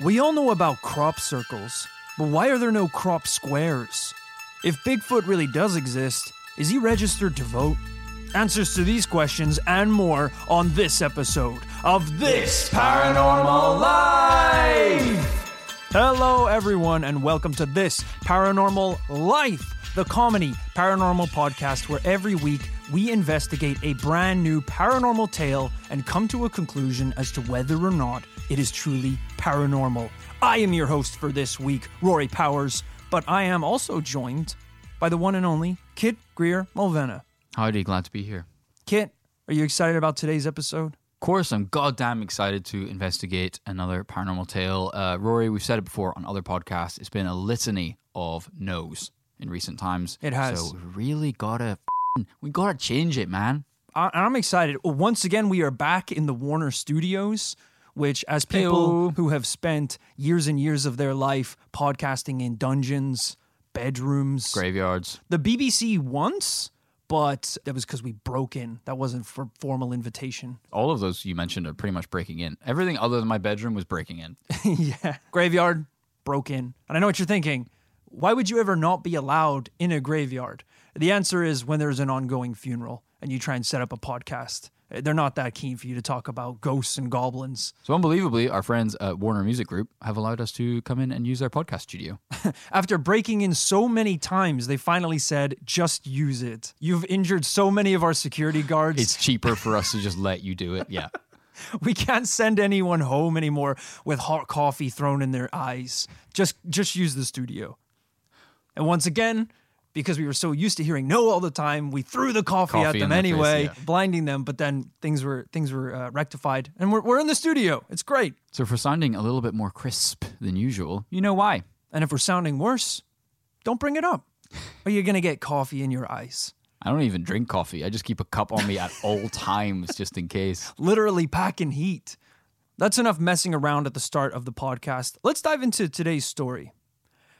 We all know about crop circles, but why are there no crop squares? If Bigfoot really does exist, is he registered to vote? Answers to these questions and more on this episode of This Paranormal Life! Hello, everyone, and welcome to This Paranormal Life, the comedy paranormal podcast where every week we investigate a brand new paranormal tale and come to a conclusion as to whether or not it is truly paranormal. I am your host for this week, Rory Powers, but I am also joined by the one and only Kit Grier Mulvenna. Howdy, glad to be here. Kit, are you excited about today's episode? Of course, I'm goddamn excited to investigate another paranormal tale. Uh, Rory, we've said it before on other podcasts. It's been a litany of no's in recent times. It has. So we really gotta, we gotta change it, man. I- I'm excited. Once again, we are back in the Warner Studios, which, as people Heyo. who have spent years and years of their life podcasting in dungeons, bedrooms, Graveyards. the BBC once, but that was because we broke in. That wasn't for formal invitation. All of those you mentioned are pretty much breaking in. Everything other than my bedroom was breaking in. yeah. Graveyard, broke in. And I know what you're thinking. Why would you ever not be allowed in a graveyard? The answer is when there's an ongoing funeral and you try and set up a podcast. They're not that keen for you to talk about ghosts and goblins. So unbelievably, our friends at Warner Music Group have allowed us to come in and use their podcast studio. After breaking in so many times, they finally said, just use it. You've injured so many of our security guards. It's cheaper for us to just let you do it. Yeah. we can't send anyone home anymore with hot coffee thrown in their eyes. Just just use the studio. And once again, because we were so used to hearing no all the time, we threw the coffee, at them their face, anyway, yeah. blinding them. But then things were things were uh, rectified, and we're we're in the studio. It's great. So for sounding a little bit more crisp than usual, you know why? And if we're sounding worse, don't bring it up, or you're gonna get coffee in your eyes. I don't even drink coffee. I just keep a cup on me at all times just in case. literally packing heat. That's enough messing around at the start of the podcast. Let's dive into today's story.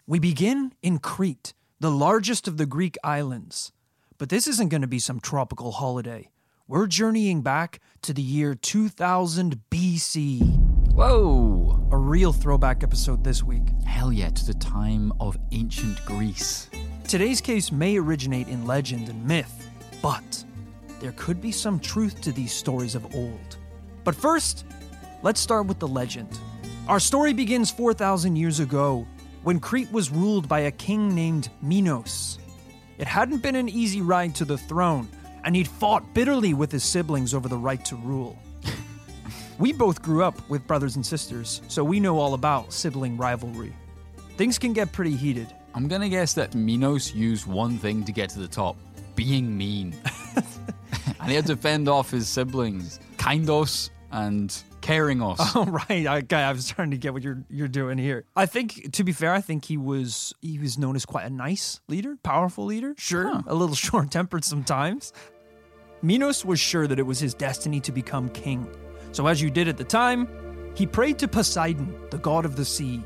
We begin in Crete, the largest of the Greek islands. But this isn't going to be some tropical holiday. We're journeying back to the year 2000 BC. Whoa! A real throwback episode this week. Hell yeah, to the time of ancient Greece. Today's case may originate in legend and myth, but there could be some truth to these stories of old. But first, let's start with the legend. Our story begins 4,000 years ago when Crete was ruled by a king named Minos. It hadn't been an easy ride to the throne, and he'd fought bitterly with his siblings over the right to rule. we both grew up with brothers and sisters, so we know all about sibling rivalry. Things can get pretty heated. I'm gonna guess that Minos used one thing to get to the top being mean. and he had to fend off his siblings, Kindos and Caringos. Oh right, I, I was trying to get what you're you're doing here. I think, to be fair, I think he was he was known as quite a nice leader, powerful leader. Sure, Huh. a little short tempered sometimes. Minos was sure that it was his destiny to become king. So as you did at the time, he prayed to Poseidon, the god of the sea.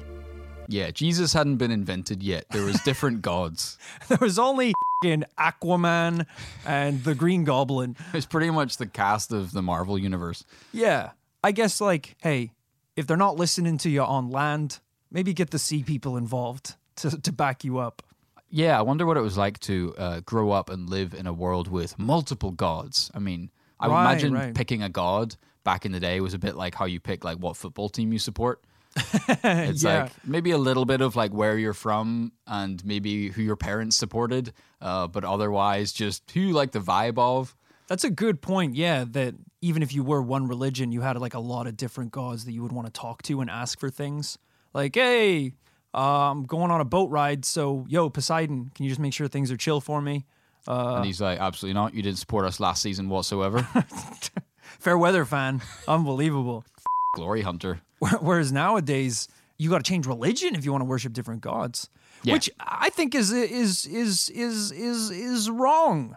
Yeah, Jesus hadn't been invented yet. There was different gods. There was only Aquaman and the Green Goblin. It's pretty much the cast of the Marvel universe. Yeah, I guess like, hey, if they're not listening to you on land, maybe get the sea people involved to to back you up. Yeah, I wonder what it was like to uh, grow up and live in a world with multiple gods. I mean, I Right, imagine right. picking a god back in the day was a bit like how you pick like what football team you support. It's Yeah. like maybe a little bit of like where you're from and maybe who your parents supported, uh, but otherwise just who you like the vibe of. That's a good point. Yeah, that even if you were one religion, you had like a lot of different gods that you would want to talk to and ask for things. Like, hey, uh, I'm going on a boat ride, so yo, Poseidon, can you just make sure things are chill for me? Uh, and he's like, absolutely not. You didn't support us last season whatsoever. Fair weather fan, unbelievable. Glory Hunter. Whereas nowadays, you got to change religion if you want to worship different gods, Yeah. which I think is is is is is is wrong.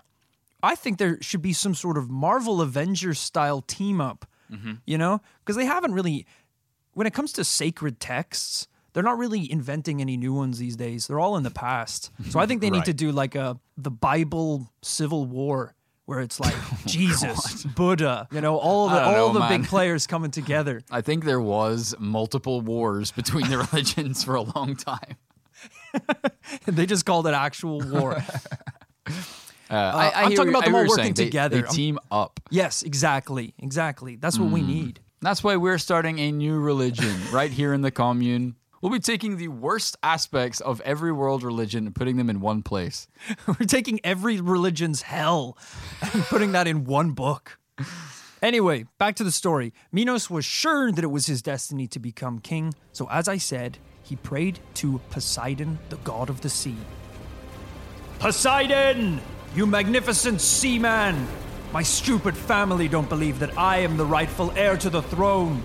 I think there should be some sort of Marvel Avengers style team up, mm-hmm. you know, because they haven't really. When it comes to sacred texts, they're not really inventing any new ones these days. They're all in the past. So I think they need to do like a the Bible Civil War where it's like Jesus, Buddha, you know, all the all know, the man. big players coming together. I think there was multiple wars between the religions for a long time. they just called it actual war. Uh, I, I I'm hear- talking about them all working. They- together. They, team up. yes, exactly, exactly. That's what Hmm. we need. That's why we're starting a new religion right here in the commune. We'll be taking the worst aspects of every world religion and putting them in one place. We're taking every religion's hell and putting that in one book. Anyway, back to the story. Minos was sure that it was his destiny to become king, so as I said, he prayed to Poseidon, the god of the sea. Poseidon, you magnificent seaman! My stupid family don't believe that I am the rightful heir to the throne.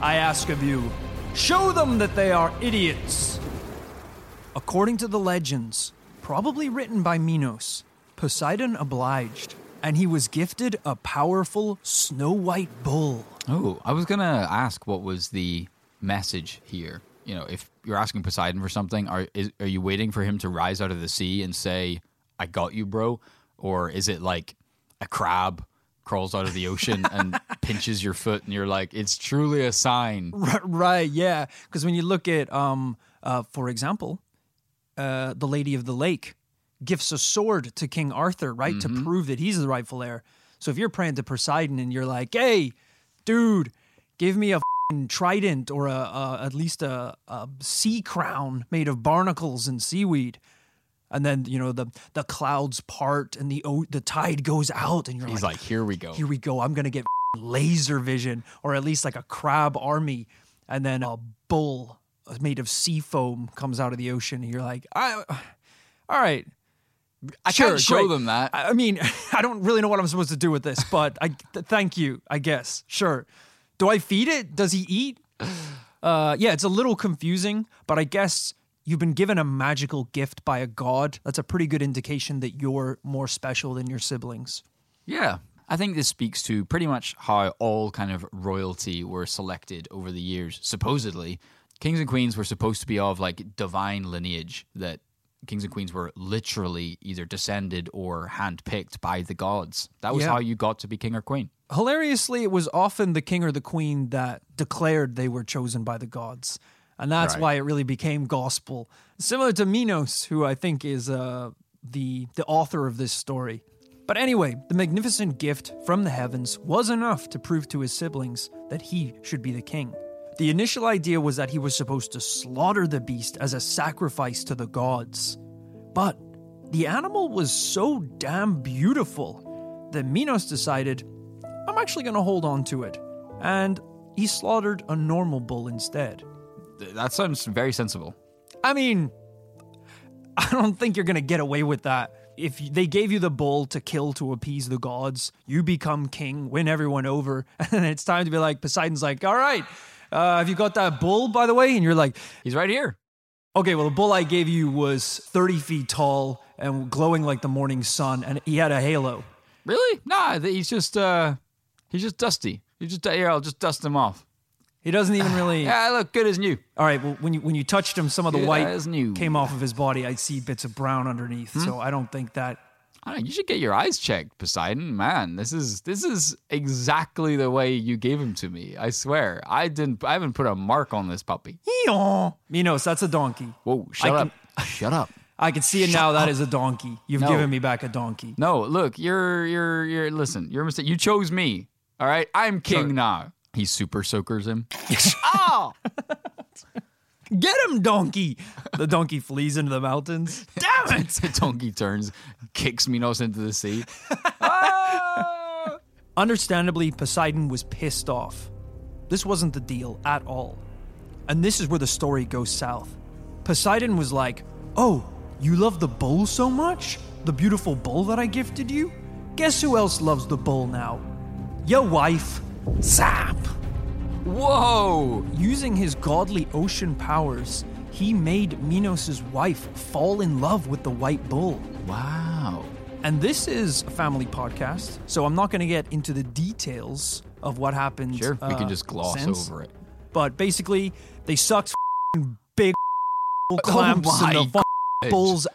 I ask of you, show them that they are idiots. According to the legends, probably written by Minos, Poseidon obliged, and he was gifted a powerful snow white bull. Oh, I was gonna ask what was the message here. You know, if you're asking Poseidon for something, are is, are you waiting for him to rise out of the sea and say, "I got you, bro," or is it like a crab crawls out of the ocean and pinches your foot, and you're like, "It's truly a sign." Right, right yeah. Because when you look at, um, uh, for example, uh, the Lady of the Lake gifts a sword to King Arthur, right, to prove that he's the rightful heir. So if you're praying to Poseidon and you're like, "Hey, dude, give me a f***ing trident or a, a at least a, a sea crown made of barnacles and seaweed," and then you know the the clouds part and the the tide goes out, and you're He's like, like, "Here we go." here we go. I'm gonna get laser vision, or at least like a crab army, and then a bull made of sea foam comes out of the ocean. And you're like, I, all right. I sure, can't show great. them that. I I mean, I don't really know what I'm supposed to do with this, but I th- thank you. I guess sure. Do I feed it? Does he eat? Uh, yeah, it's a little confusing, but I guess you've been given a magical gift by a god. That's a pretty good indication that you're more special than your siblings. Yeah. I think this speaks to pretty much how all kind of royalty were selected over the years. Supposedly, kings and queens were supposed to be of like divine lineage, that kings and queens were literally either descended or handpicked by the gods. That was Yeah. how you got to be king or queen. Hilariously, it was often the king or the queen that declared they were chosen by the gods. And that's Right. why it really became gospel. Similar to Minos, who I think is uh, the, the author of this story. But anyway, the magnificent gift from the heavens was enough to prove to his siblings that he should be the king. The initial idea was that he was supposed to slaughter the beast as a sacrifice to the gods. But the animal was so damn beautiful that Minos decided, I'm actually going to hold on to it. And he slaughtered a normal bull instead. Th- That sounds very sensible. I mean, I don't think you're going to get away with that. If they gave you the bull to kill to appease the gods, you become king, win everyone over, and it's time to be like, Poseidon's like, all right, uh, have you got that bull, by the way? And you're like, He's right here. okay, well, the bull I gave you was 30 feet tall and glowing like the morning sun, and he had a halo. Really? Nah, he's just uh he's just dusty. You just here, I'll just dust him off. He doesn't even really. Yeah, I look good as new. All right. Well, when you when you touched him, some of the Good white as new. came off of his body. I see bits of brown underneath. Hmm? So I don't think that. I don't know, you should get your eyes checked, Poseidon. Man, this is this is exactly the way you gave him to me. I swear. I didn't I haven't put a mark on this puppy. Eeyaw. Minos, that's a donkey. Whoa, shut I up. Shut up. I can see it now. That is a donkey. You've No. given me back a donkey. No, look, you're you're you're listen, you're a mistake. You chose me. All right? I'm king now. He super soakers him. Get him, donkey. The donkey flees into the mountains. Damn it. the donkey turns, kicks Minos into the sea. Ah! Understandably, Poseidon was pissed off. This wasn't the deal at all. And this is where the story goes south. Poseidon was like, Oh, you love the bull so much? The beautiful bull that I gifted you? Guess who else loves the bull now? Your wife, Zap. Whoa! Using his godly ocean powers, he made Minos' wife fall in love with the white bull. Wow. And this is a family podcast, so I'm not going to get into the details of what happened. Sure, we uh, can just gloss since. over it. But basically, they sucked f***ing big clamps Oh in the f***ing bull's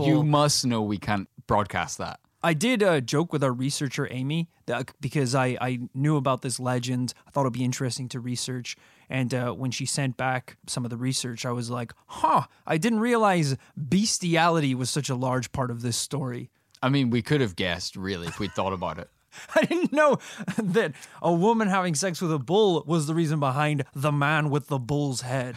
You must know we can't broadcast that. I did uh, joke with our researcher Amy that, because I, I knew about this legend. I thought it'd be interesting to research. And uh, when she sent back some of the research, I was like, huh, I didn't realize bestiality was such a large part of this story. I mean, we could have guessed, really, if we'd thought about it. I didn't know that a woman having sex with a bull was the reason behind the man with the bull's head.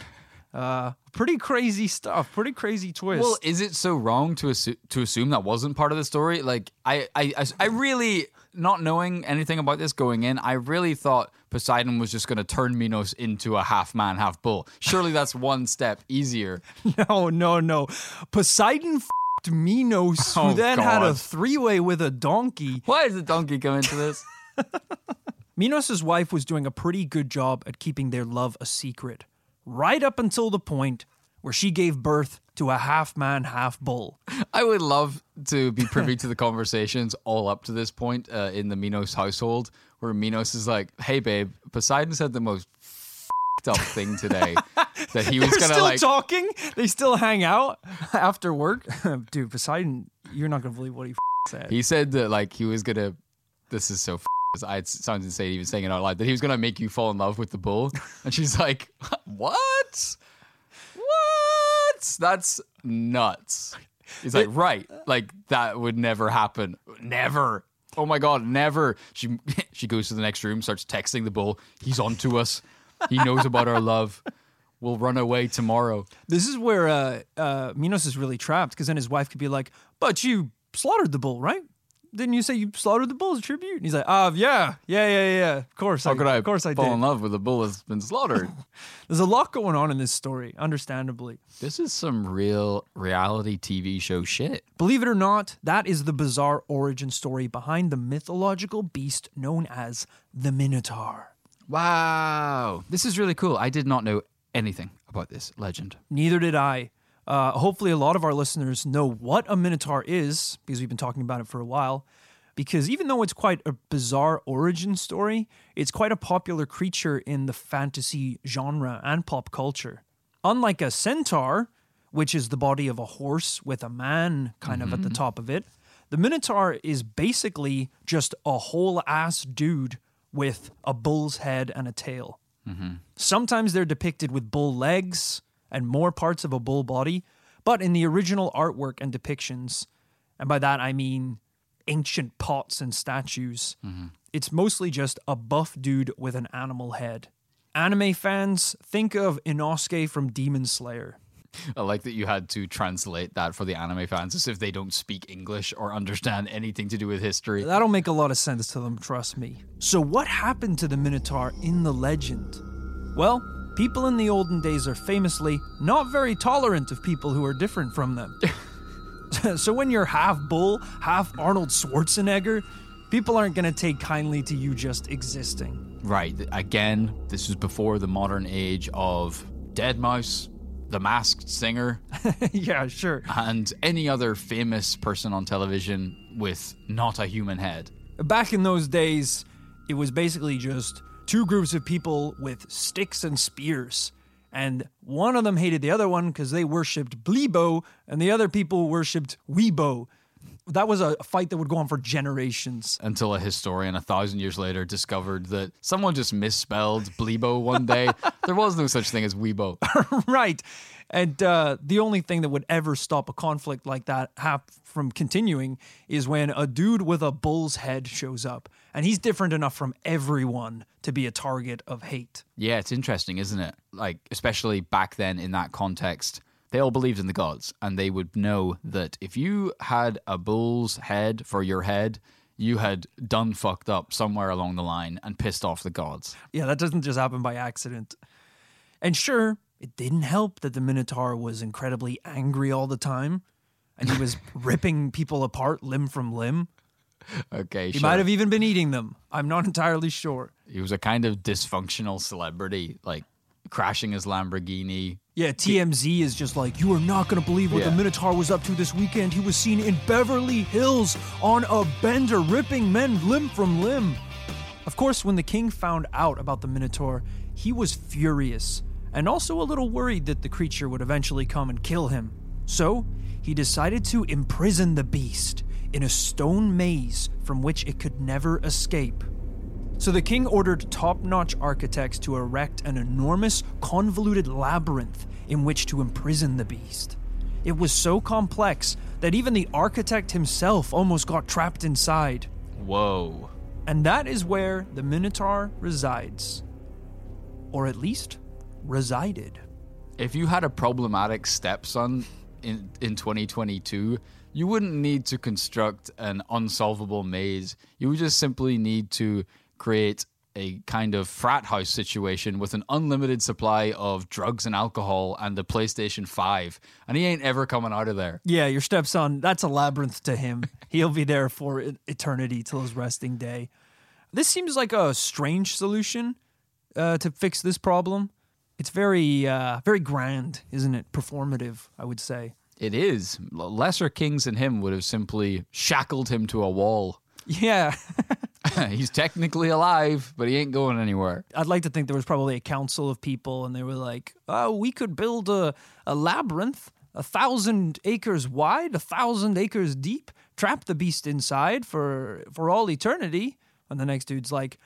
Uh, pretty crazy stuff. Pretty crazy twist. Well, is it so wrong to assu- to assume that wasn't part of the story? Like, I, I, I, I really, not knowing anything about this going in, I really thought Poseidon was just going to turn Minos into a half man, half bull. Surely that's one step easier. no, no, no. Poseidon f***ed Minos, who Oh, then had a God. three-way with a donkey. Why does the donkey come into this? Minos' wife was doing a pretty good job at keeping their love a secret, right up until the point where she gave birth to a half man, half bull. I would love to be privy to the conversations all up to this point uh, in the Minos household, where Minos is like, "Hey, babe, Poseidon said the most fed up thing today that he was gonna still like." talking. They still hang out after work. Dude, Poseidon, you're not gonna believe what he f- said. He said that like he was gonna. This is so. F- I, it sounds insane even saying it out loud. That he was gonna make you fall in love with the bull, and she's like, "What? What? That's nuts." He's like, "Right, like that would never happen. Never." Oh my god, never. She she goes to the next room, starts texting the bull. He's on to us. He knows about our love. We'll run away tomorrow. This is where uh, uh, Minos is really trapped because then his wife could be like, "But you slaughtered the bull, right? Didn't you say you slaughtered the bull as a tribute?" And he's like, "Ah, yeah, yeah, yeah, yeah. Of course, How I, could I of course I fall did." in love with a bull that's been slaughtered? There's a lot going on in this story, understandably. this is some real reality TV show shit. Believe it or not, that is the bizarre origin story behind the mythological beast known as the Minotaur. Wow. This is really cool. I did not know anything about this legend. Neither did I. Uh, hopefully, a lot of our listeners know what a Minotaur is because we've been talking about it for a while. Because even though it's quite a bizarre origin story, it's quite a popular creature in the fantasy genre and pop culture. Unlike a centaur, which is the body of a horse with a man kind of at the top of it, the Minotaur is basically just a whole ass dude with a bull's head and a tail. Sometimes they're depicted with bull legs and more parts of a bull body, but in the original artwork and depictions, and by that I mean ancient pots and statues, mm-hmm. it's mostly just a buff dude with an animal head. Anime fans, think of Inosuke from Demon Slayer. I like that you had to translate that for the anime fans as if they don't speak English or understand anything to do with history. That'll make a lot of sense to them, trust me. So, what happened to the Minotaur in the legend? Well, people in the olden days are famously not very tolerant of people who are different from them. so, when you're half bull, half Arnold Schwarzenegger, people aren't going to take kindly to you just existing. Right. Again, this was before the modern age of Deadmau5, The Masked Singer, yeah, sure. and any other famous person on television with not a human head. Back in those days, it was basically just two groups of people with sticks and spears. And one of them hated the other one because they worshipped Bleebo, and the other people worshipped Weebo. That was a fight that would go on for generations. Until a historian a thousand years later discovered that someone just misspelled Bleebo one day. there was no such thing as Weebo. right. And uh, the only thing that would ever stop a conflict like that hap- from continuing is when a dude with a bull's head shows up. And he's different enough from everyone to be a target of hate. Yeah, it's interesting, isn't it? Like, especially back then in that context, they all believed in the gods, and they would know that if you had a bull's head for your head, you had done fucked up somewhere along the line and pissed off the gods. Yeah, that doesn't just happen by accident. And sure, it didn't help that the Minotaur was incredibly angry all the time and he was ripping people apart limb from limb. Okay, He sure. might have even been eating them. I'm not entirely sure. He was a kind of dysfunctional celebrity, like crashing his Lamborghini. Yeah, TMZ is just like, you are not going to believe what the Minotaur was up to this weekend. He was seen in Beverly Hills on a bender, ripping men limb from limb. Of course, when the king found out about the Minotaur, he was furious and also a little worried that the creature would eventually come and kill him. So, he decided to imprison the beast in a stone maze from which it could never escape. So the king ordered top notch architects to erect an enormous, convoluted labyrinth in which to imprison the beast. It was so complex that even the architect himself almost got trapped inside. Whoa. And that is where the Minotaur resides. Or at least, resided. If you had a problematic stepson in, in 2022, you wouldn't need to construct an unsolvable maze. You would just simply need to create a kind of frat house situation with an unlimited supply of drugs and alcohol and the PlayStation 5. And he ain't ever coming out of there. Yeah, your stepson, that's a labyrinth to him. He'll be there for eternity till his resting day. This seems like a strange solution uh, to fix this problem. It's very, uh, very grand, isn't it? Performative, I would say. It is. Lesser kings than him would have simply shackled him to a wall. Yeah. He's technically alive, but he ain't going anywhere. I'd like to think there was probably a council of people and they were like, oh, we could build a, a labyrinth a thousand acres wide, a thousand acres deep, trap the beast inside for, for all eternity. And the next dude's like,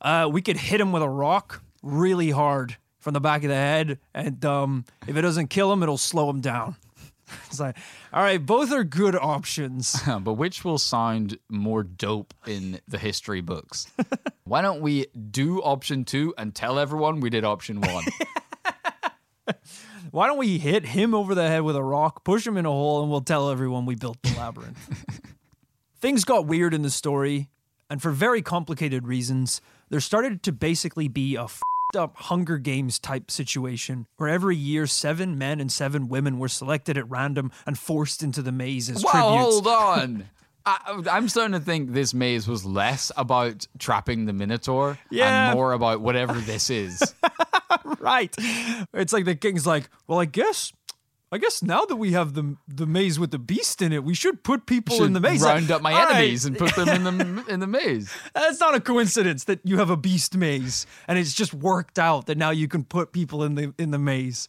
uh, we could hit him with a rock really hard from the back of the head. And um, if it doesn't kill him, it'll slow him down. it's like, all right, both are good options. but which will sound more dope in the history books? Why don't we do option two and tell everyone we did option one? Why don't we hit him over the head with a rock, push him in a hole, and we'll tell everyone we built the labyrinth? Things got weird in the story, and for very complicated reasons, there started to basically be a up Hunger Games type situation where every year seven men and seven women were selected at random and forced into the maze as wow, tributes. hold on. I, I'm starting to think this maze was less about trapping the Minotaur Yeah. and more about whatever this is. right. It's like the king's like, well, I guess. I guess now that we have the the maze with the beast in it, we should put people in the maze. round up my All right. enemies and put them in the in the maze. That's not a coincidence that you have a beast maze and it's just worked out that now you can put people in the in the maze.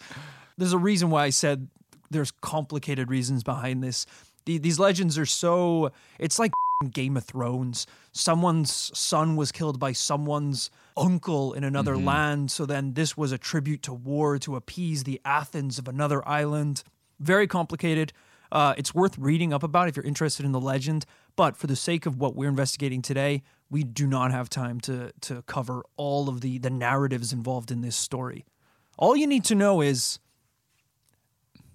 There's a reason why I said there's complicated reasons behind this. The, these legends are so it's like Game of Thrones. Someone's son was killed by someone's uncle in another land, so then this was a tribute to war to appease the Athens of another island. Very complicated. Uh, it's worth reading up about if you're interested in the legend. But for the sake of what we're investigating today, we do not have time to to cover all of the the narratives involved in this story. All you need to know is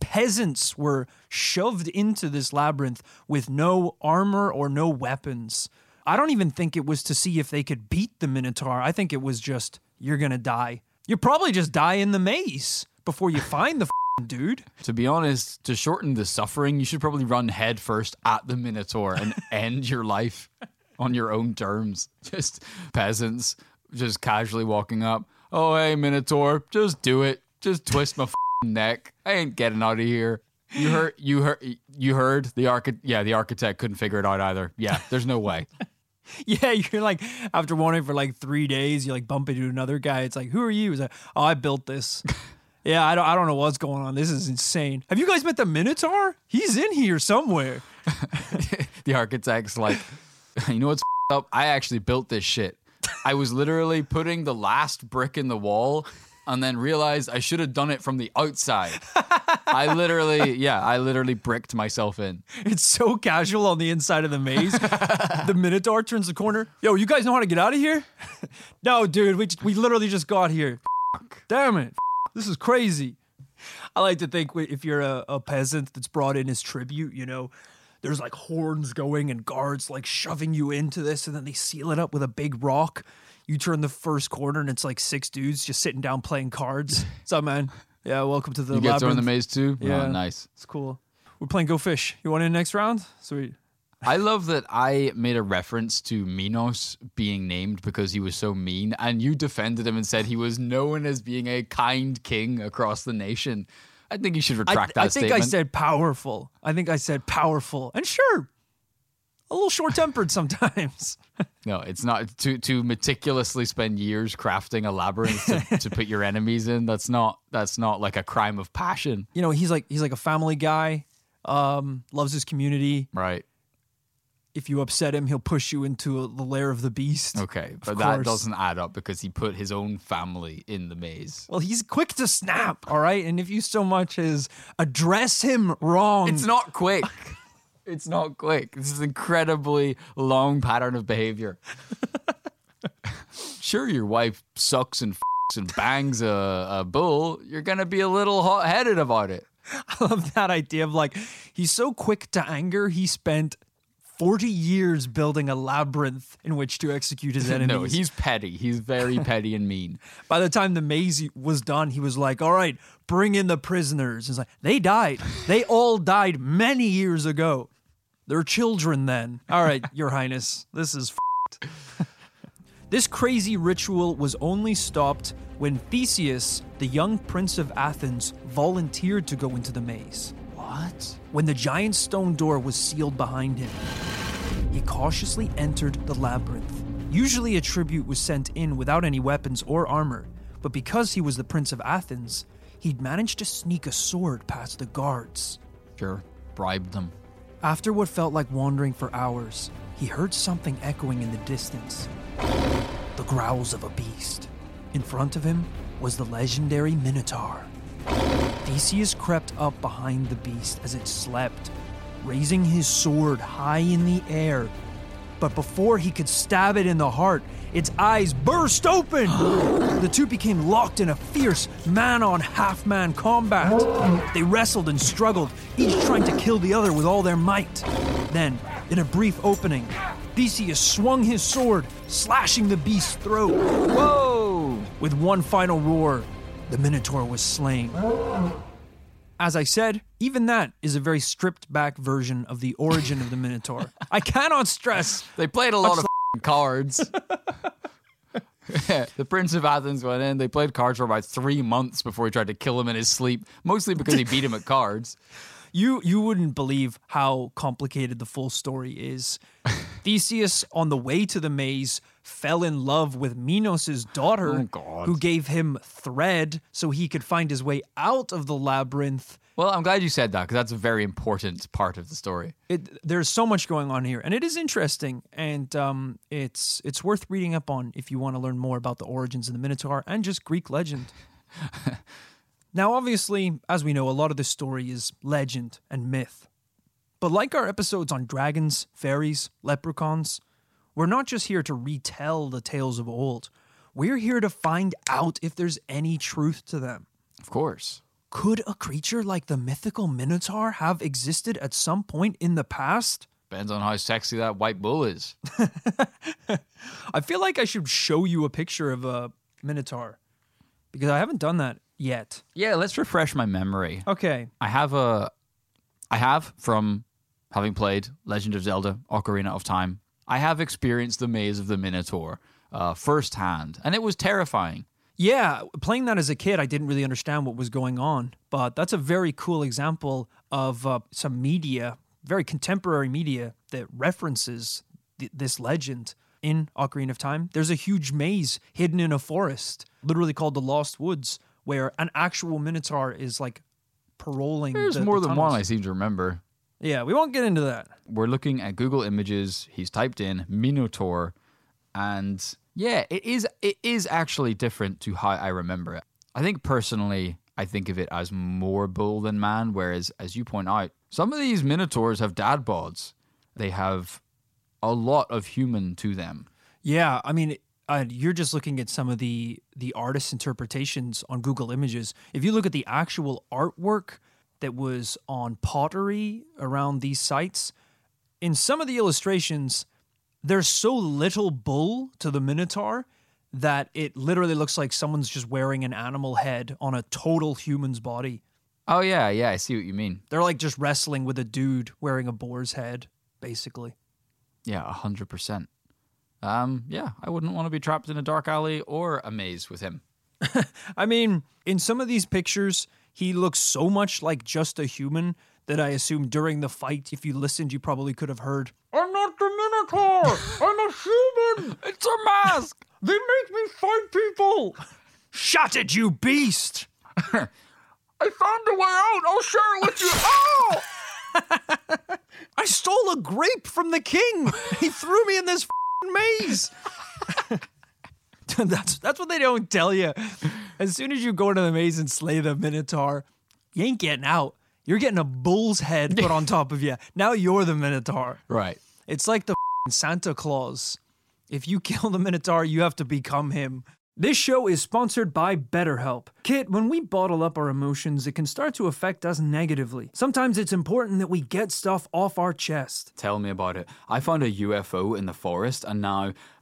peasants were shoved into this labyrinth with no armor or no weapons. I don't even think it was to see if they could beat the Minotaur. I think it was just, you're going to die. You probably just die in the maze before you find the dude. To be honest, to shorten the suffering, you should probably run head first at the Minotaur and end your life on your own terms. Just peasants just casually walking up. Oh, hey, Minotaur, just do it. Just twist my f***ing neck. I ain't getting out of here. You heard, you heard, you heard the architect. Yeah, the architect couldn't figure it out either. Yeah, there's no way. Yeah, you're like, after wandering for like three days, you like bump into another guy. It's like, who are you? He's like, oh, I built this. yeah, I don't, I don't know what's going on. This is insane. Have you guys met the Minotaur? He's in here somewhere. the architect's like, you know what's up? I actually built this shit. I was literally putting the last brick in the wall and then realized I should have done it from the outside. I literally, yeah, I literally bricked myself in. It's so casual on the inside of the maze. the Minotaur turns the corner. Yo, you guys know how to get out of here? no, dude, we, we literally just got here. Damn it. This is crazy. I like to think if you're a, a peasant that's brought in as tribute, you know, there's like horns going and guards like shoving you into this, and then they seal it up with a big rock. You turn the first corner, and it's like six dudes just sitting down playing cards. What's up, man? Yeah, welcome to the You get thrown in the maze too? Oh, yeah. Oh, nice. It's cool. We're playing Go Fish. You want in next round? Sweet. I love that I made a reference to Minos being named because he was so mean, and you defended him and said he was known as being a kind king across the nation. I think you should I, retract that I think statement. I said powerful. I think I said powerful. And sure, a little short tempered sometimes. No, it's not to to meticulously spend years crafting a labyrinth to, to put your enemies in. That's not that's not like a crime of passion, you know, he's like he's like a family guy. Um, loves his community. right? if you upset him, he'll push you into a, the lair of the beast. Okay, but that doesn't add up because he put his own family in the maze. Well, he's quick to snap, all right? And if you so much as address him wrong, It's not quick. it's not quick. This is an incredibly long pattern of behavior. sure, your wife sucks and f***s and bangs a, a bull. You're gonna be a little hot headed about it. I love that idea of like he's so quick to anger, he spent 40 years building a labyrinth in which to execute his enemies. No, he's petty. He's very petty and mean. By the time the maze was done, he was like, "All right, bring in the prisoners." It's like they died. They all died many years ago. They're children then. All right, Your Highness, this is f***ed. This crazy ritual was only stopped when Theseus, the young prince of Athens, volunteered to go into the maze. What? When the giant stone door was sealed behind him, he cautiously entered the labyrinth. Usually, a tribute was sent in without any weapons or armor, but because he was the Prince of Athens, he'd managed to sneak a sword past the guards. Sure. Bribed them. After what felt like wandering for hours, he heard something echoing in the distance the growls of a beast. In front of him was the legendary Minotaur. Theseus crept up behind the beast as it slept, raising his sword high in the air. But before he could stab it in the heart, its eyes burst open. the two became locked in a fierce man on half man combat. They wrestled and struggled, each trying to kill the other with all their might. Then, in a brief opening, Theseus swung his sword, slashing the beast's throat. Whoa! With one final roar, the Minotaur was slain. As I said, even that is a very stripped back version of the origin of the Minotaur. I cannot stress They played a lot of f***ing cards. the Prince of Athens went in. They played cards for about three months before he tried to kill him in his sleep, mostly because he beat him at cards. you you wouldn't believe how complicated the full story is. Theseus, on the way to the maze, fell in love with Minos' daughter, Oh, who gave him thread so he could find his way out of the labyrinth. Well, I'm glad you said that because that's a very important part of the story. It, there's so much going on here, and it is interesting, and um, it's it's worth reading up on if you want to learn more about the origins of the Minotaur and just Greek legend. now, obviously, as we know, a lot of this story is legend and myth, but like our episodes on dragons, fairies, leprechauns, we're not just here to retell the tales of old. We're here to find out if there's any truth to them. Of course. Could a creature like the mythical Minotaur have existed at some point in the past? Depends on how sexy that white bull is. I feel like I should show you a picture of a Minotaur because I haven't done that yet. Yeah, let's refresh my memory. Okay. I have a, I have from having played Legend of Zelda: Ocarina of Time. I have experienced the maze of the Minotaur uh, firsthand, and it was terrifying. Yeah, playing that as a kid, I didn't really understand what was going on, but that's a very cool example of uh, some media, very contemporary media, that references th- this legend in Ocarina of Time. There's a huge maze hidden in a forest, literally called the Lost Woods, where an actual Minotaur is like paroling. There's the- the more than one I seem to remember. Yeah, we won't get into that. We're looking at Google Images. He's typed in Minotaur, and yeah, it is it is actually different to how I remember it. I think personally, I think of it as more bull than man. Whereas, as you point out, some of these Minotaurs have dad bods. They have a lot of human to them. Yeah, I mean, uh, you're just looking at some of the the artist interpretations on Google Images. If you look at the actual artwork that was on pottery around these sites, in some of the illustrations, there's so little bull to the Minotaur that it literally looks like someone's just wearing an animal head on a total human's body. Oh yeah, yeah, I see what you mean. They're like just wrestling with a dude wearing a boar's head, basically. Yeah, a hundred percent. Um, yeah, I wouldn't want to be trapped in a dark alley or a maze with him. I mean, in some of these pictures, he looks so much like just a human that I assume during the fight, if you listened, you probably could have heard, I'm not the Minotaur! I'm a human! It's a mask. They make me fight people! Shut it, you beast! I found a way out. I'll share it with you. Oh! I stole a grape from the king. He threw me in this maze. that's that's what they don't tell you. As soon as you go into the maze and slay the minotaur, you ain't getting out. You're getting a bull's head put on top of you. Now you're the minotaur. Right. It's like the f***ing Santa Claus. If you kill the Minotaur, you have to become him. This show is sponsored by BetterHelp. Kit, when we bottle up our emotions, it can start to affect us negatively. Sometimes it's important that we get stuff off our chest. Tell me about it. I found a UFO in the forest, and now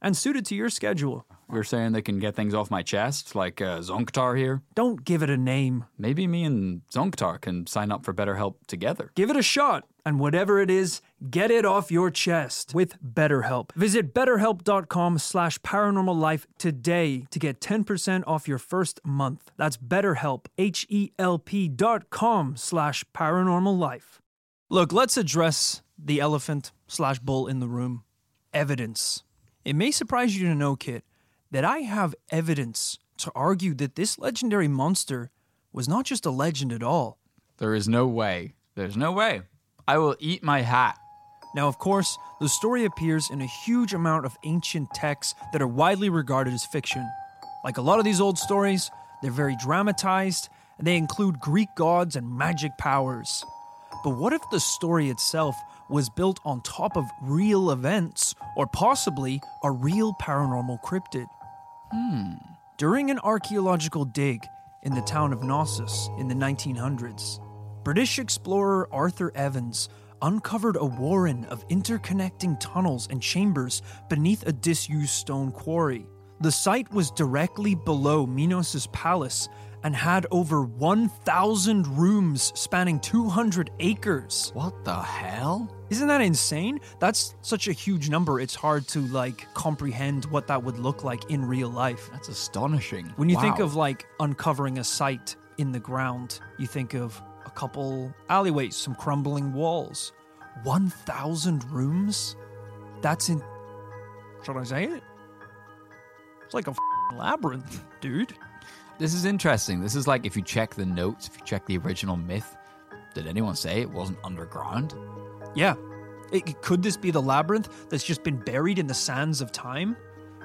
and suited to your schedule. You're saying they can get things off my chest, like uh, Zonktar here? Don't give it a name. Maybe me and Zonktar can sign up for BetterHelp together. Give it a shot, and whatever it is, get it off your chest with BetterHelp. Visit betterhelp.com slash paranormal life today to get 10% off your first month. That's betterhelp, H-E-L-P dot com slash paranormal life. Look, let's address the elephant slash bull in the room. Evidence. It may surprise you to know, Kit, that I have evidence to argue that this legendary monster was not just a legend at all. There is no way. There's no way. I will eat my hat. Now, of course, the story appears in a huge amount of ancient texts that are widely regarded as fiction. Like a lot of these old stories, they're very dramatized, and they include Greek gods and magic powers. But what if the story itself was built on top of real events, or possibly a real paranormal cryptid? Hmm. During an archaeological dig in the town of Knossos in the 1900s, British explorer Arthur Evans uncovered a warren of interconnecting tunnels and chambers beneath a disused stone quarry. The site was directly below Minos' palace and had over 1,000 rooms spanning 200 acres. What the hell? Isn't that insane? That's such a huge number, it's hard to like comprehend what that would look like in real life. That's astonishing. When you think of like uncovering a site in the ground, you think of a couple alleyways, some crumbling walls. 1,000 rooms? That's in. Should I say it? It's like a labyrinth, dude. This is interesting. This is like if you check the notes, if you check the original myth, did anyone say it wasn't underground? Yeah. It, could this be the labyrinth that's just been buried in the sands of time?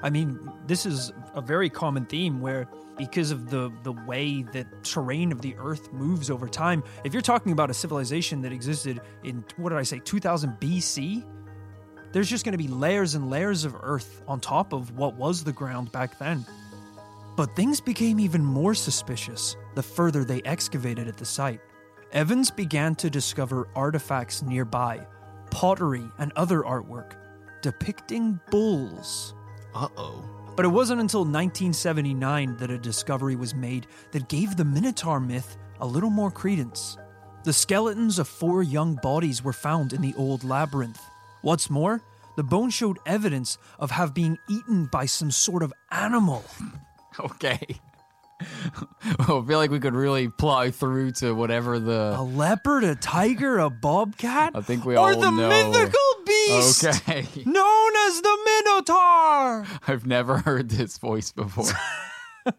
I mean, this is a very common theme where because of the the way that terrain of the earth moves over time, if you're talking about a civilization that existed in what did I say, 2000 BC, there's just going to be layers and layers of earth on top of what was the ground back then. But things became even more suspicious the further they excavated at the site. Evans began to discover artifacts nearby, pottery and other artwork, depicting bulls. Uh oh. But it wasn't until 1979 that a discovery was made that gave the Minotaur myth a little more credence. The skeletons of four young bodies were found in the old labyrinth. What's more, the bones showed evidence of have been eaten by some sort of animal. Okay. I feel like we could really plow through to whatever the A leopard, a tiger, a bobcat? I think we all know or all the know. mythical beast Okay. known as the Minotaur. I've never heard this voice before.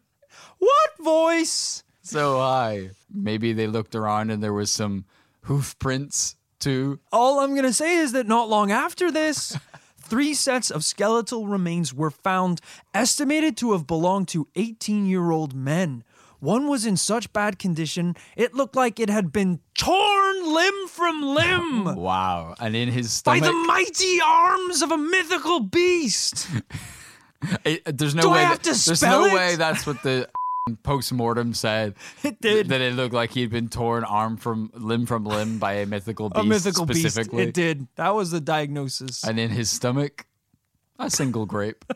What voice? so high. Maybe they looked around and there was some hoof prints too. All I'm going to say is that not long after this, three sets of skeletal remains were found, estimated to have belonged to 18 year old men. One was in such bad condition, it looked like it had been torn limb from limb Wow. And in his stomach. by the mighty arms of a mythical beast. it- there's no Do I way. have that- to there's spell no it? way that's what the post-mortem said. It did. That it looked like he'd been torn arm from limb from limb by a mythical beast. a mythical beast. specifically. It did. That was the diagnosis. And in his stomach, a single grape.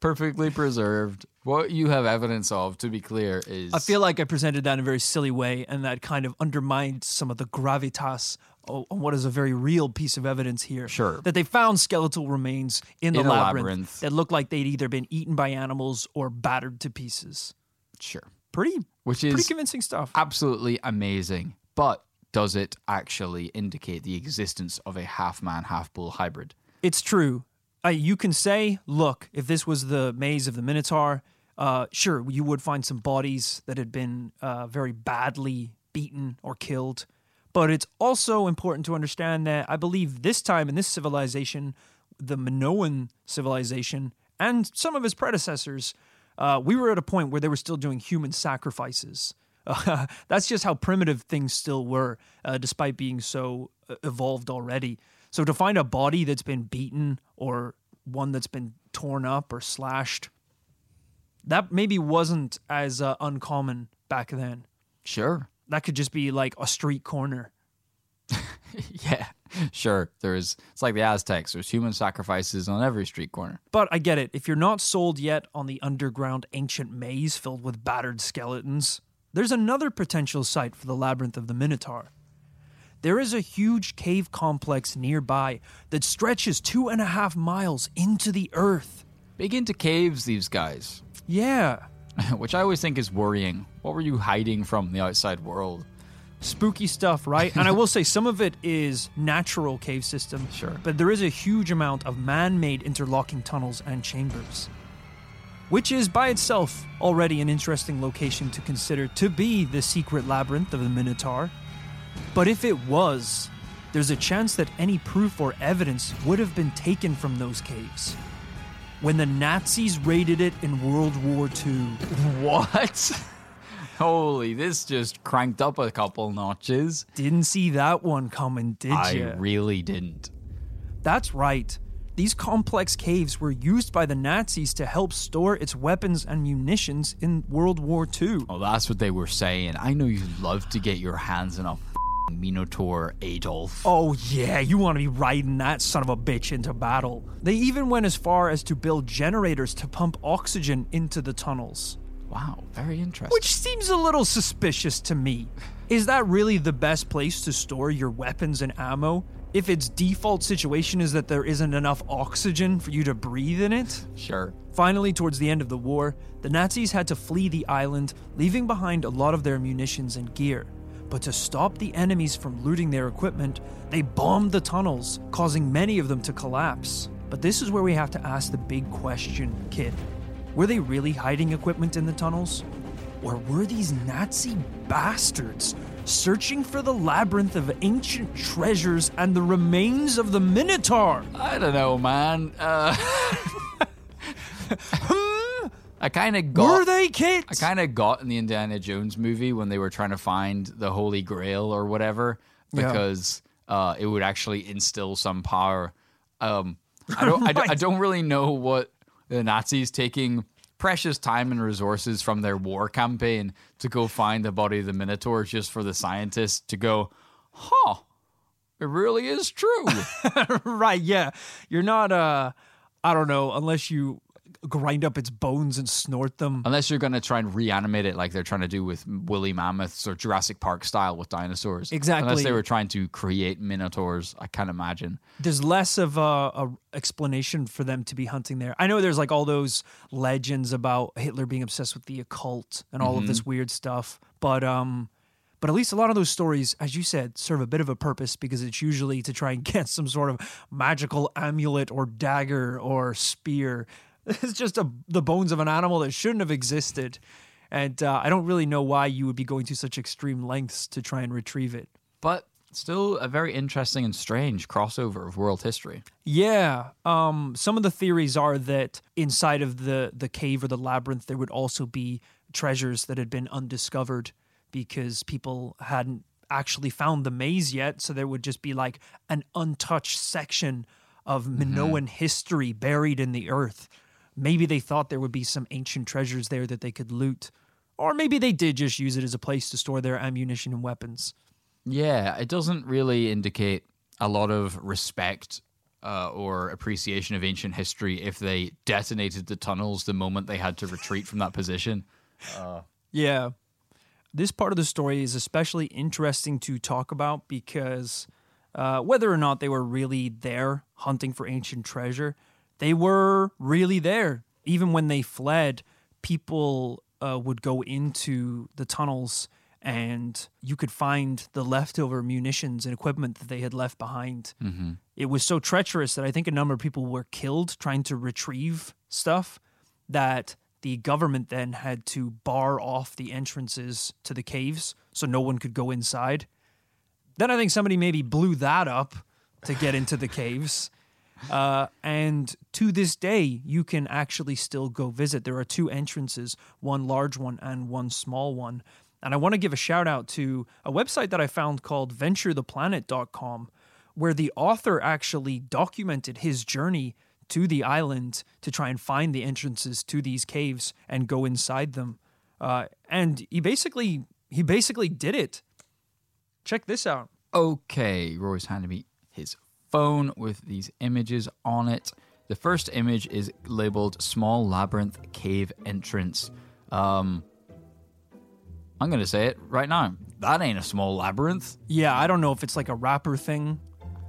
Perfectly preserved. What you have evidence of, to be clear, is I feel like I presented that in a very silly way, and that kind of undermined some of the gravitas on what is a very real piece of evidence here. Sure. That they found skeletal remains in the In labyrinth, labyrinth. that looked like they'd either been eaten by animals or battered to pieces. Sure. Pretty, Which is pretty convincing stuff. absolutely amazing. But does it actually indicate the existence of a half man, half bull hybrid? It's true. Uh, you can say, look, if this was the maze of the Minotaur, uh, sure, you would find some bodies that had been uh, very badly beaten or killed. But it's also important to understand that I believe this time in this civilization, the Minoan civilization, and some of his predecessors, uh, we were at a point where they were still doing human sacrifices. Uh, that's just how primitive things still were, uh, despite being so uh, evolved already. So to find a body that's been beaten or one that's been torn up or slashed, that maybe wasn't as uh, uncommon back then. Sure. That could just be like a street corner. Yeah. Sure. There's it's like the Aztecs. There's human sacrifices on every street corner. But I get it. If you're not sold yet on the underground ancient maze filled with battered skeletons, there's another potential site for the Labyrinth of the Minotaur. There is a huge cave complex nearby that stretches two and a half miles into the earth. Big into caves, these guys. Yeah, Which I always think is worrying. What were you hiding from the outside world? spooky stuff, right? and I will say some of it is natural cave system. Sure. But there is a huge amount of man-made interlocking tunnels and chambers. Which is by itself already an interesting location to consider to be the secret labyrinth of the Minotaur. But if it was, there's a chance that any proof or evidence would have been taken from those caves. When the Nazis raided it in World War II, What? Holy, this just cranked up a couple notches. didn't see that one coming, did I you? I really didn't. That's right. These complex caves were used by the Nazis to help store its weapons and munitions in World War II. Oh, that's what they were saying. I know you'd love to get your hands on a Minotaur Adolf. Oh, yeah, you want to be riding that son of a bitch into battle. They even went as far as to build generators to pump oxygen into the tunnels, Wow, very interesting. which seems a little suspicious to me. Is that really the best place to store your weapons and ammo? If its default situation is that there isn't enough oxygen for you to breathe in it? sure. Finally, towards the end of the war, the Nazis had to flee the island, leaving behind a lot of their munitions and gear. But to stop the enemies from looting their equipment, they bombed the tunnels, causing many of them to collapse. But this is where we have to ask the big question, kid. Were they really hiding equipment in the tunnels? Or were these Nazi bastards searching for the labyrinth of ancient treasures and the remains of the Minotaur? I don't know, man. Uh, I kind of got. Were they, kid? I kind of got in the Indiana Jones movie when they were trying to find the Holy Grail or whatever Yeah. because uh, it would actually instill some power. Um, I don't. I, don't- I don't really know what the Nazis taking precious time and resources from their war campaign to go find the body of the Minotaur just for the scientists to go, huh? It really is true. right, yeah. You're not uh I don't know, unless you grind up its bones and snort them. Unless you're going to try and reanimate it like they're trying to do with woolly mammoths or Jurassic Park style with dinosaurs. Exactly. Unless they were trying to create minotaurs, I can't imagine. There's less of a, a explanation for them to be hunting there. I know there's like all those legends about Hitler being obsessed with the occult and all of this weird stuff, but um but at least a lot of those stories, as you said, serve a bit of a purpose because it's usually to try and get some sort of magical amulet or dagger or spear. It's just a, the bones of an animal that shouldn't have existed. And uh, I don't really know why you would be going to such extreme lengths to try and retrieve it. But still a very interesting and strange crossover of world history. Yeah. Um, some of the theories are that inside of the, the cave or the labyrinth, there would also be treasures that had been undiscovered because people hadn't actually found the maze yet. So there would just be like an untouched section of Minoan history buried in the earth. Maybe they thought there would be some ancient treasures there that they could loot. Or maybe they did just use it as a place to store their ammunition and weapons. Yeah, it doesn't really indicate a lot of respect uh, or appreciation of ancient history if they detonated the tunnels the moment they had to retreat from that position. Yeah. This part of the story is especially interesting to talk about because uh, whether or not they were really there hunting for ancient treasure, they were really there. Even when they fled, people uh, would go into the tunnels and you could find the leftover munitions and equipment that they had left behind. Mm-hmm. It was so treacherous that I think a number of people were killed trying to retrieve stuff that the government then had to bar off the entrances to the caves so no one could go inside. Then I think somebody maybe blew that up to get into the caves. Uh, and to this day, you can actually still go visit. There are two entrances, one large one and one small one. And I want to give a shout out to a website that I found called venturetheplanet.com, where the author actually documented his journey to the island to try and find the entrances to these caves and go inside them. Uh, and he basically he basically did it. Check this out. Okay, Rory's handed me his phone with these images on it. The first image is labeled "Small Labyrinth Cave Entrance." Um, I'm gonna say it right now. That ain't a small labyrinth. Yeah, I don't know if it's like a rapper thing,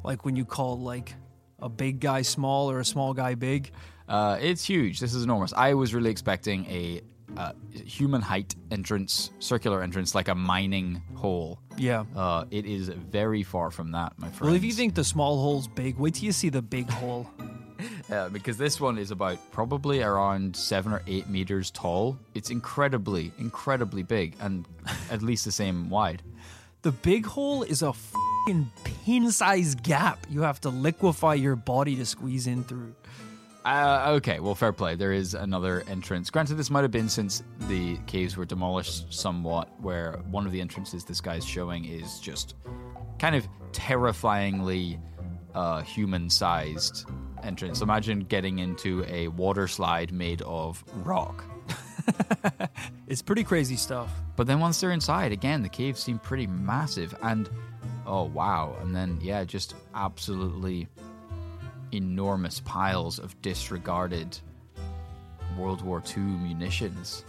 like when you call like a big guy small or a small guy big. Uh, it's huge. This is enormous. I was really expecting a uh, human height entrance, circular entrance, like a mining hole. Yeah. Uh, it is very far from that, my friend. Well, if you think the small hole's big, wait till you see the big hole. Yeah, because this one is about probably around seven or eight meters tall. It's incredibly, incredibly big and at least the same wide. The big hole is a fucking pin-sized gap you have to liquefy your body to squeeze in through. Uh, okay, well, fair play. There is another entrance. Granted, this might have been since the caves were demolished somewhat, where one of the entrances this guy's showing is just kind of terrifyingly uh, human sized entrance. Imagine getting into a water slide made of rock. It's pretty crazy stuff. But then once they're inside, again, the caves seem pretty massive. And oh, wow. And then, yeah, just absolutely enormous piles of disregarded World War II munitions.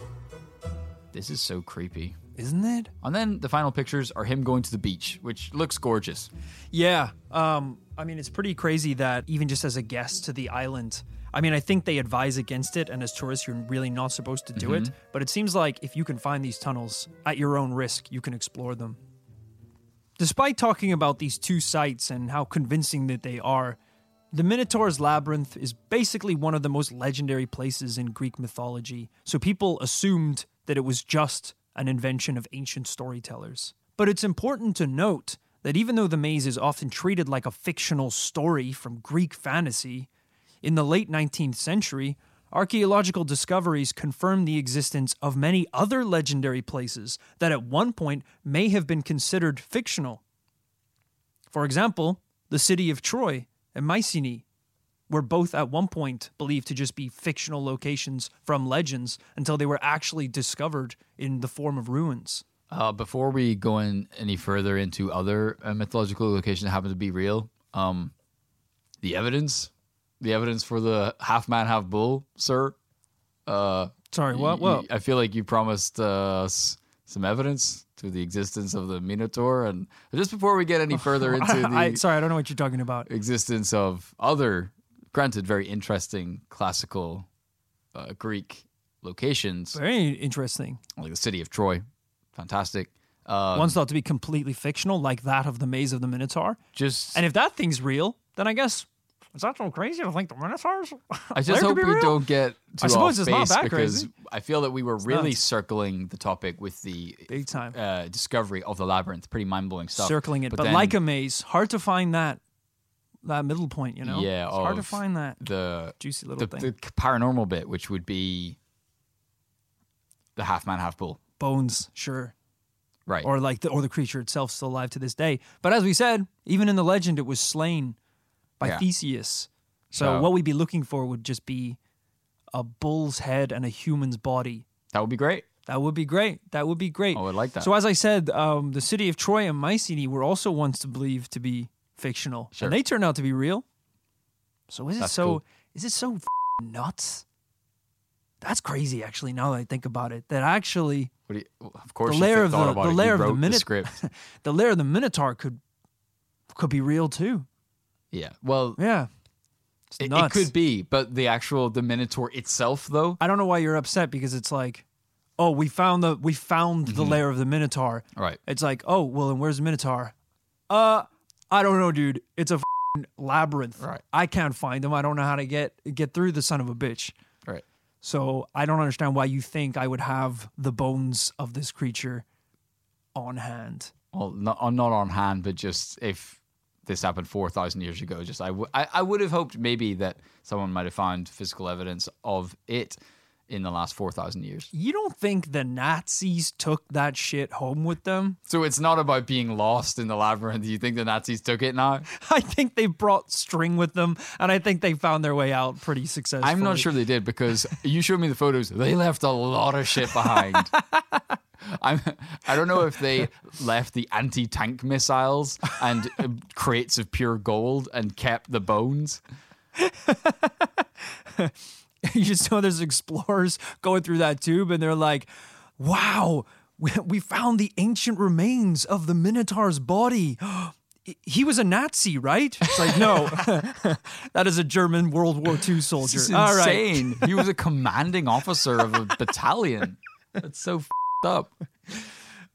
This is so creepy. Isn't it? And then the final pictures are him going to the beach, which looks gorgeous. Yeah. Um, I mean, it's pretty crazy that even just as a guest to the island, I mean, I think they advise against it, and as tourists, you're really not supposed to do it. But it seems like if you can find these tunnels at your own risk, you can explore them. Despite talking about these two sites and how convincing that they are, the Minotaur's Labyrinth is basically one of the most legendary places in Greek mythology, so people assumed that it was just an invention of ancient storytellers. But it's important to note that even though the maze is often treated like a fictional story from Greek fantasy, in the late 19th century, archaeological discoveries confirmed the existence of many other legendary places that at one point may have been considered fictional. For example, the city of Troy and Mycenae were both at one point believed to just be fictional locations from legends until they were actually discovered in the form of ruins. Uh, before we go in any further into other uh, mythological locations that happen to be real, um, the evidence, the evidence for the half man, half bull, sir. Uh, Sorry, what? What? I feel like you promised uh, us some evidence to the existence of the Minotaur, and just before we get any further into the I, sorry, I don't know what you're talking about. existence of other, granted, very interesting classical uh, Greek locations, Very interesting. like the city of Troy, fantastic. Uh, One's thought to be completely fictional, like that of the Maze of the Minotaur. just And if that thing's real, then I guess is that so crazy to think the Minotaurs? I just hope we real? don't get too I suppose off it's not base that because crazy. I feel that we were really nuts. circling the topic with the Big time. uh, discovery of the labyrinth. Pretty mind blowing stuff. Circling it, but, then like a maze, hard to find that that middle point. You know, Yeah, it's hard to find that the juicy the, little thing. the paranormal bit, which would be the half man, half bull. Bones, sure, Right. or like the or the creature itself still alive to this day. But as we said, even in the legend, it was slain by Yeah. Theseus. So, So- what we'd be looking for would just be a bull's head and a human's body. that would be great. That would be great. That would be great. I would like that. So as I said, um, the city of Troy and Mycenae were also once believed to be fictional, Sure. and they turned out to be real. So is it so? cool. Is it so nuts? That's crazy, actually. Now that I think about it, that actually you, of course, The lair of the- about the of the minute- script. the lair of the Minotaur could Could be real too. Yeah. Well, Yeah. It, it could be, but the actual the Minotaur itself, though. I don't know why you're upset because it's like, oh, we found the we found Mm-hmm. the lair of the Minotaur. Right. It's like, oh, well, and where's the Minotaur? Uh, I don't know, dude. It's a labyrinth. Right. I can't find him. I don't know how to get get through the son of a bitch. Right. So I don't understand why you think I would have the bones of this creature on hand. Well, not, not on hand, but just if this happened 4,000 years ago, just I, w- I, I would have hoped maybe that someone might have found physical evidence of it in the last 4,000 years. You don't think the Nazis took that shit home with them? So it's not about being lost in the labyrinth. You think the Nazis took it now? I think they brought string with them, and I think they found their way out pretty successfully. I'm not sure they did because you showed me the photos. They left a lot of shit behind. I'm, I don't know if they left the anti-tank missiles and uh, crates of pure gold and kept the bones. you just know there's explorers going through that tube and they're like, wow, we, found the ancient remains of the Minotaur's body. He was a Nazi, right? It's like, no, that is a German World War II soldier. This is All right. insane. he was a commanding officer of a battalion. That's so f***ed up.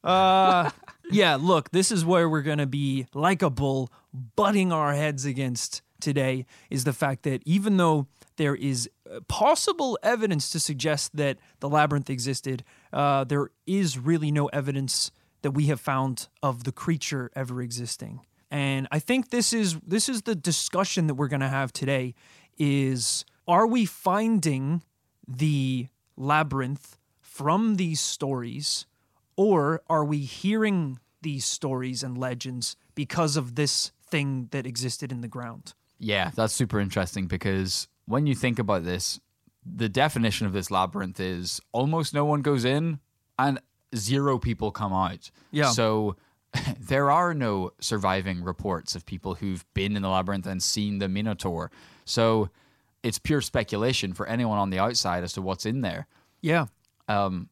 Uh, yeah, look, this is where we're going to be like a bull, butting our heads against today is the fact that even though there is uh, possible evidence to suggest that the labyrinth existed, uh, there is really no evidence that we have found of the creature ever existing. And I think this is this is the discussion that we're going to have today is are we finding the labyrinth from these stories or are we hearing these stories and legends because of this thing that existed in the ground? Yeah, that's super interesting because when you think about this, the definition of this labyrinth is almost no one goes in and zero people come out. Yeah. So there are no surviving reports of people who've been in the labyrinth and seen the Minotaur. So it's pure speculation for anyone on the outside as to what's in there. Yeah. Um,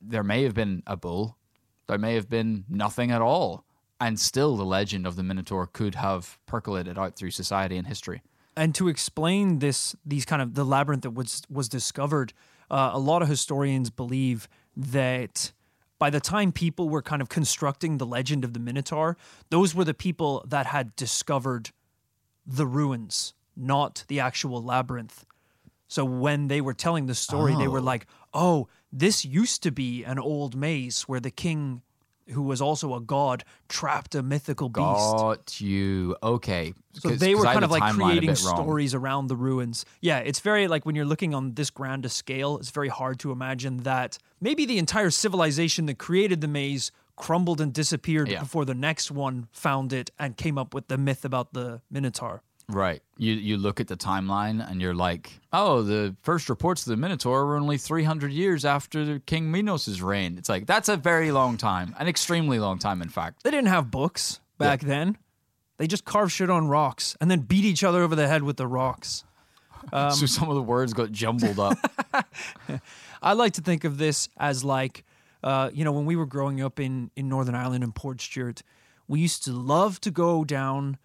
there may have been a bull, there may have been nothing at all. And still, the legend of the Minotaur could have percolated out through society and history. And to explain this, these kind of the labyrinth that was was discovered, uh, a lot of historians believe that by the time people were kind of constructing the legend of the Minotaur, those were the people that had discovered the ruins, not the actual labyrinth. So when they were telling the story, they were like, "Oh, this used to be an old maze where the king, who was also a god, trapped a mythical beast." Got you. Okay. So they were kind of like creating stories around the ruins. Yeah, it's very like when you're looking on this grand a scale, it's very hard to imagine that maybe the entire civilization that created the maze crumbled and disappeared Yeah. before the next one found it and came up with the myth about the Minotaur. Right. You you look at the timeline and you're like, oh, the first reports of the Minotaur were only 300 years after King Minos' reign. It's like, that's a very long time, an extremely long time, in fact. They didn't have books back then. They just carved shit on rocks and then beat each other over the head with the rocks. Um, so some of the words got jumbled up. I like to think of this as like, uh, you know, when we were growing up in in Northern Ireland in Portstewart, we used to love to go down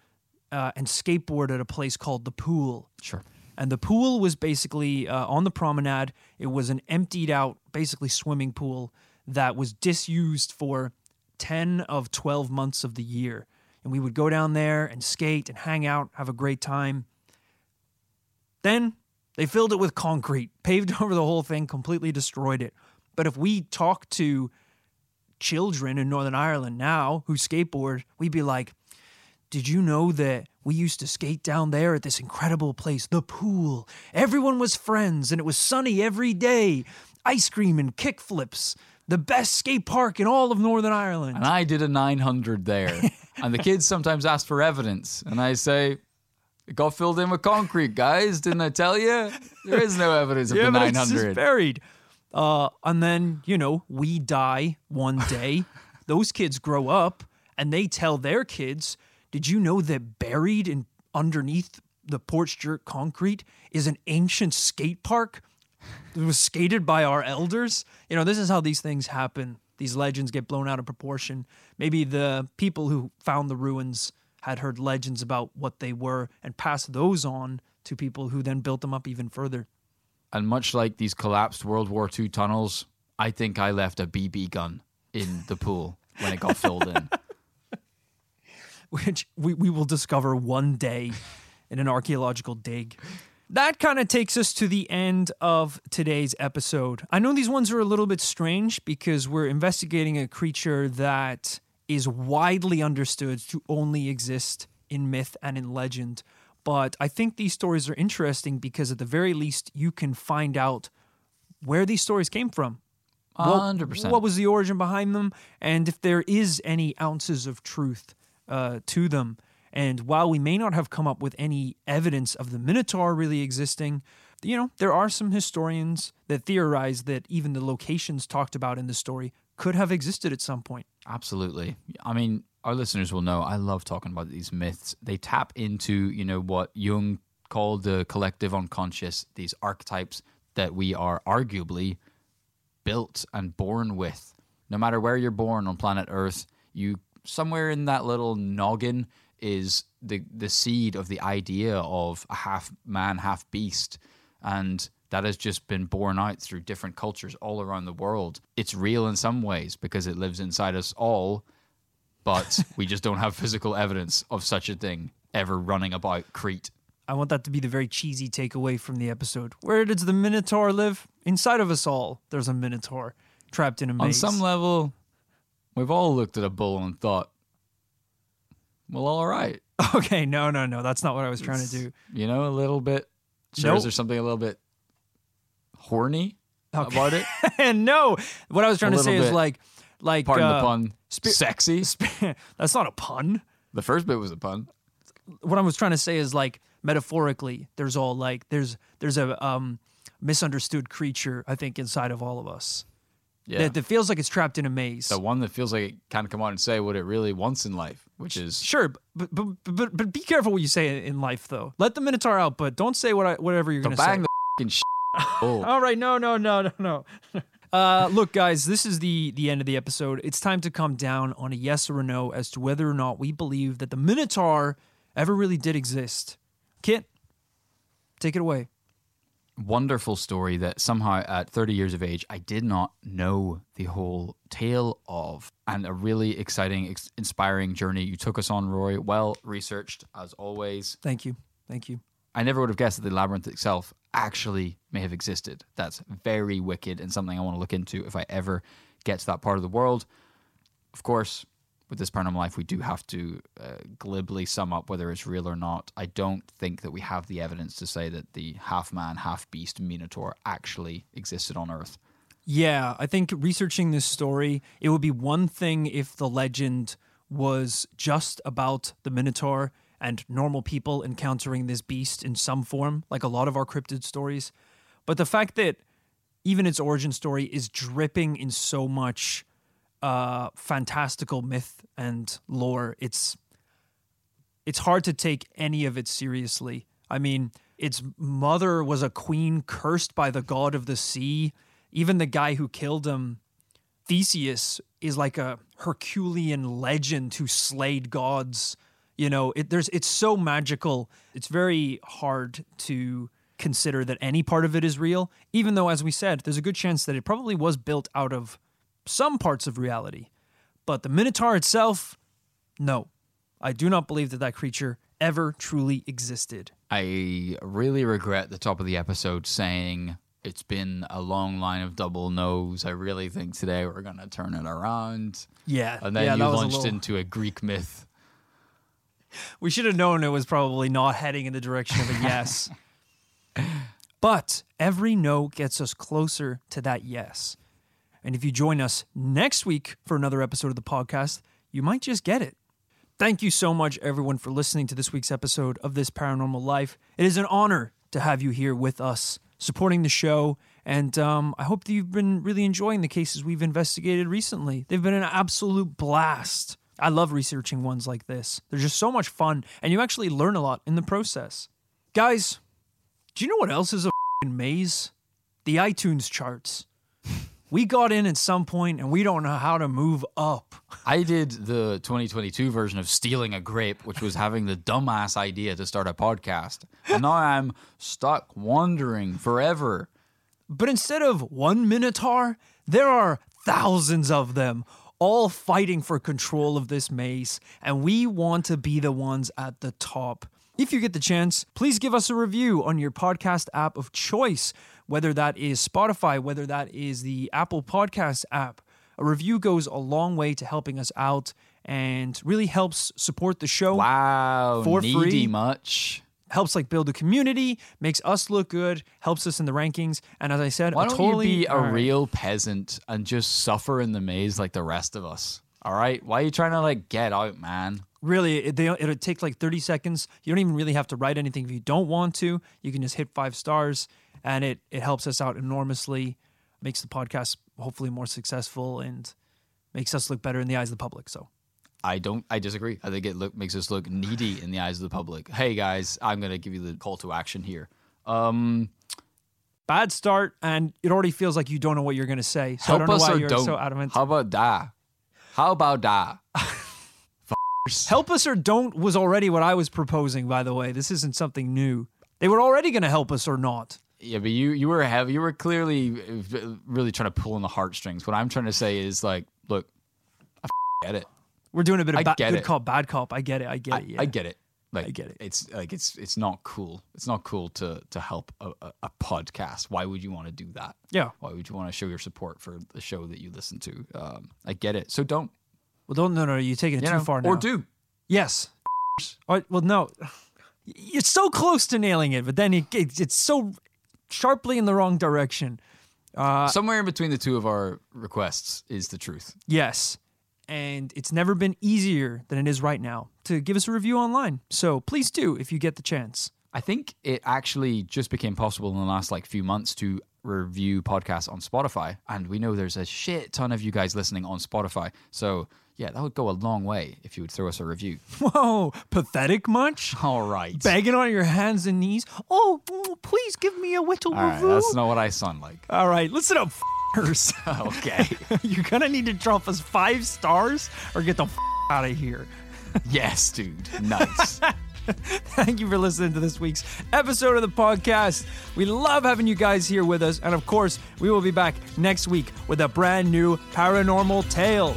uh, and skateboard at a place called the Pool. Sure. And the pool was basically uh, on the promenade. It was an emptied out, basically swimming pool that was disused for 10 of 12 months of the year. And we would go down there and skate and hang out, have a great time. Then they filled it with concrete, paved over the whole thing, completely destroyed it. But if we talk to children in Northern Ireland now who skateboard, we'd be like, did you know that we used to skate down there at this incredible place, the pool? Everyone was friends and it was sunny every day. Ice cream and kick flips. The best skate park in all of Northern Ireland. And I did a 900 there. and the kids sometimes ask for evidence. And I say, it got filled in with concrete, guys. Didn't I tell you? There is no evidence of the but it's just 900. buried. Uh, and then, you know, we die one day. Those kids grow up and they tell their kids, did you know that buried in underneath the porch dirt concrete is an ancient skate park that was skated by our elders? You know, this is how these things happen. These legends get blown out of proportion. Maybe the people who found the ruins had heard legends about what they were and passed those on to people who then built them up even further. And much like these collapsed World War II tunnels, I think I left a BB gun in the pool when it got filled in. which we, we will discover one day in an archaeological dig. That kind of takes us to the end of today's episode. I know these ones are a little bit strange because we're investigating a creature that is widely understood to only exist in myth and in legend. But I think these stories are interesting because, at the very least, you can find out where these stories came from. What- 100%. What was the origin behind them? And if there is any ounces of truth uh, to them. And while we may not have come up with any evidence of the Minotaur really existing, you know, there are some historians that theorize that even the locations talked about in the story could have existed at some point. Absolutely. I mean, our listeners will know I love talking about these myths. They tap into, you know, what Jung called the collective unconscious, these archetypes that we are arguably built and born with. No matter where you're born on planet Earth, you somewhere in that little noggin is the the seed of the idea of a half man, half beast. And that has just been borne out through different cultures all around the world. It's real in some ways because it lives inside us all, but we just don't have physical evidence of such a thing ever running about Crete. I want that to be the very cheesy takeaway from the episode. Where does the Minotaur live? Inside of us all, there's a Minotaur trapped in a maze. On some level, we've all looked at a bull and thought, well, all right. okay, no, no, no, that's not what I was trying to do. You know, a little bit. Sure, Nope. is there something a little bit horny Okay. about it? and no, what I was trying A to say is like, like, Pardon uh, the pun. spi- Sexy. that's not a pun. The first bit was a pun. What I was trying to say is like metaphorically, there's all like there's there's a um misunderstood creature I think inside of all of us Yeah. that, that feels like it's trapped in a maze. the one that feels like it can't come out and say what it really wants in life, which is Sure, but but, but but be careful what you say in life though. Let the Minotaur out, but don't say what I, whatever you're going to say. bang the fucking shit. All right, no, no, no, no, no. Uh, look, guys, this is the the end of the episode. It's time to come down on a yes or a no as to whether or not we believe that the Minotaur ever really did exist. Kit, take it away. Wonderful story that somehow at 30 years of age I did not know the whole tale of and a really exciting ex- inspiring journey. You took us on Rory well researched as always. Thank you, thank you. I never would have guessed that the labyrinth itself actually may have existed. That's very wicked and something I want to look into if I ever get to that part of the world. Of course with this paranormal life we do have to uh, glibly sum up whether it's real or not i don't think that we have the evidence to say that the half man half beast minotaur actually existed on earth Yeah, I think researching this story, it would be one thing if the legend was just about the Minotaur and normal people encountering this beast in some form, like a lot of our cryptid stories. But the fact that even its origin story is dripping in so much uh, fantastical myth and lore, it's it's hard to take any of it seriously. I mean, its mother was a queen cursed by the god of the sea. Even the guy who killed him, Theseus, is like a Herculean legend who slayed gods. You know, it, there's it's so magical. It's very hard to consider that any part of it is real, even though, as we said, there's a good chance that it probably was built out of some parts of reality. But the Minotaur itself, no. I do not believe that that creature ever truly existed. i really regret the top of the episode saying it's been a long line of double no's i really think today we're going to turn it around Yeah. and then yeah, you was a launched little- into a greek myth We should have known it was probably not heading in the direction of a yes. but every no gets us closer to that yes. And if you join us next week for another episode of the podcast, you might just get it. Thank you so much, everyone, for listening to this week's episode of This Paranormal Life. It is an honor to have you here with us, supporting the show. And um, I hope that you've been really enjoying the cases we've investigated recently. They've been an absolute blast. I love researching ones like this. They're just so much fun, and you actually learn a lot in the process. Guys, do you know what else is a maze? The iTunes charts. We got in at some point and we don't know how to move up. I did the 2022 version of stealing a grape, which was having the dumbass idea to start a podcast. And now I'm stuck wandering forever. But instead of one Minotaur, there are thousands of them, all fighting for control of this maze, and we want to be the ones at the top. If you get the chance, please give us a review on your podcast app of choice, whether that is Spotify, whether that is the Apple Podcast app. A review goes a long way to helping us out and really helps support the show. Wow, For free. much. Helps like build a community, makes us look good, helps us in the rankings, and as I said, Why don't totally you be a right. real peasant and just suffer in the maze like the rest of us? All right, why are you trying to like get out, man? really it, they, it'll take like 30 seconds you don't even really have to write anything if you don't want to you can just hit five stars and it it helps us out enormously makes the podcast hopefully more successful and makes us look better in the eyes of the public so I don't. I disagree. I think it look, makes us look needy in the eyes of the public. Hey guys, I'm gonna give you the call to action here. Um, bad start and it already feels like you don't know what you're going to say so i help don't know us why or you're don't. so adamant How about that? How about that? help us or don't was already what i was proposing by the way this isn't something new they were already going to help us or not Yeah, but you you were heavy. You were clearly really trying to pull on the heartstrings. What I'm trying to say is like, look, I f- get it. we're doing a bit of ba- good it. cop bad cop i get it i get I, it yeah. I get it. Like, I get it. It's like it's it's not cool. It's not cool to to help a, a, a podcast. Why would you want to do that? yeah Why would you want to show your support for the show that you listen to? Um, I get it. So don't. well don't no no you're taking it You too know, far now or do. Yes. Or- well, no. You're so close to nailing it, but then it, it, it's so sharply in the wrong direction. Uh, Somewhere in between the two of our requests is the truth. Yes. And it's never been easier than it is right now to give us a review online. So please do if you get the chance. I think it actually just became possible in the last like few months to review podcasts on Spotify, and we know there's a shit ton of you guys listening on Spotify. So yeah, that would go a long way if you would throw us a review. Whoa, pathetic much? All right. Begging on your hands and knees. Oh, mm, please give me a little All right, review. that's not what I sound like. All right, listen up, f***ers. Okay. You're gonna need to drop us five stars or get the f- out of here. yes, dude. Nice. Thank you for listening to this week's episode of the podcast. We love having you guys here with us. And of course, we will be back next week with a brand new paranormal tale.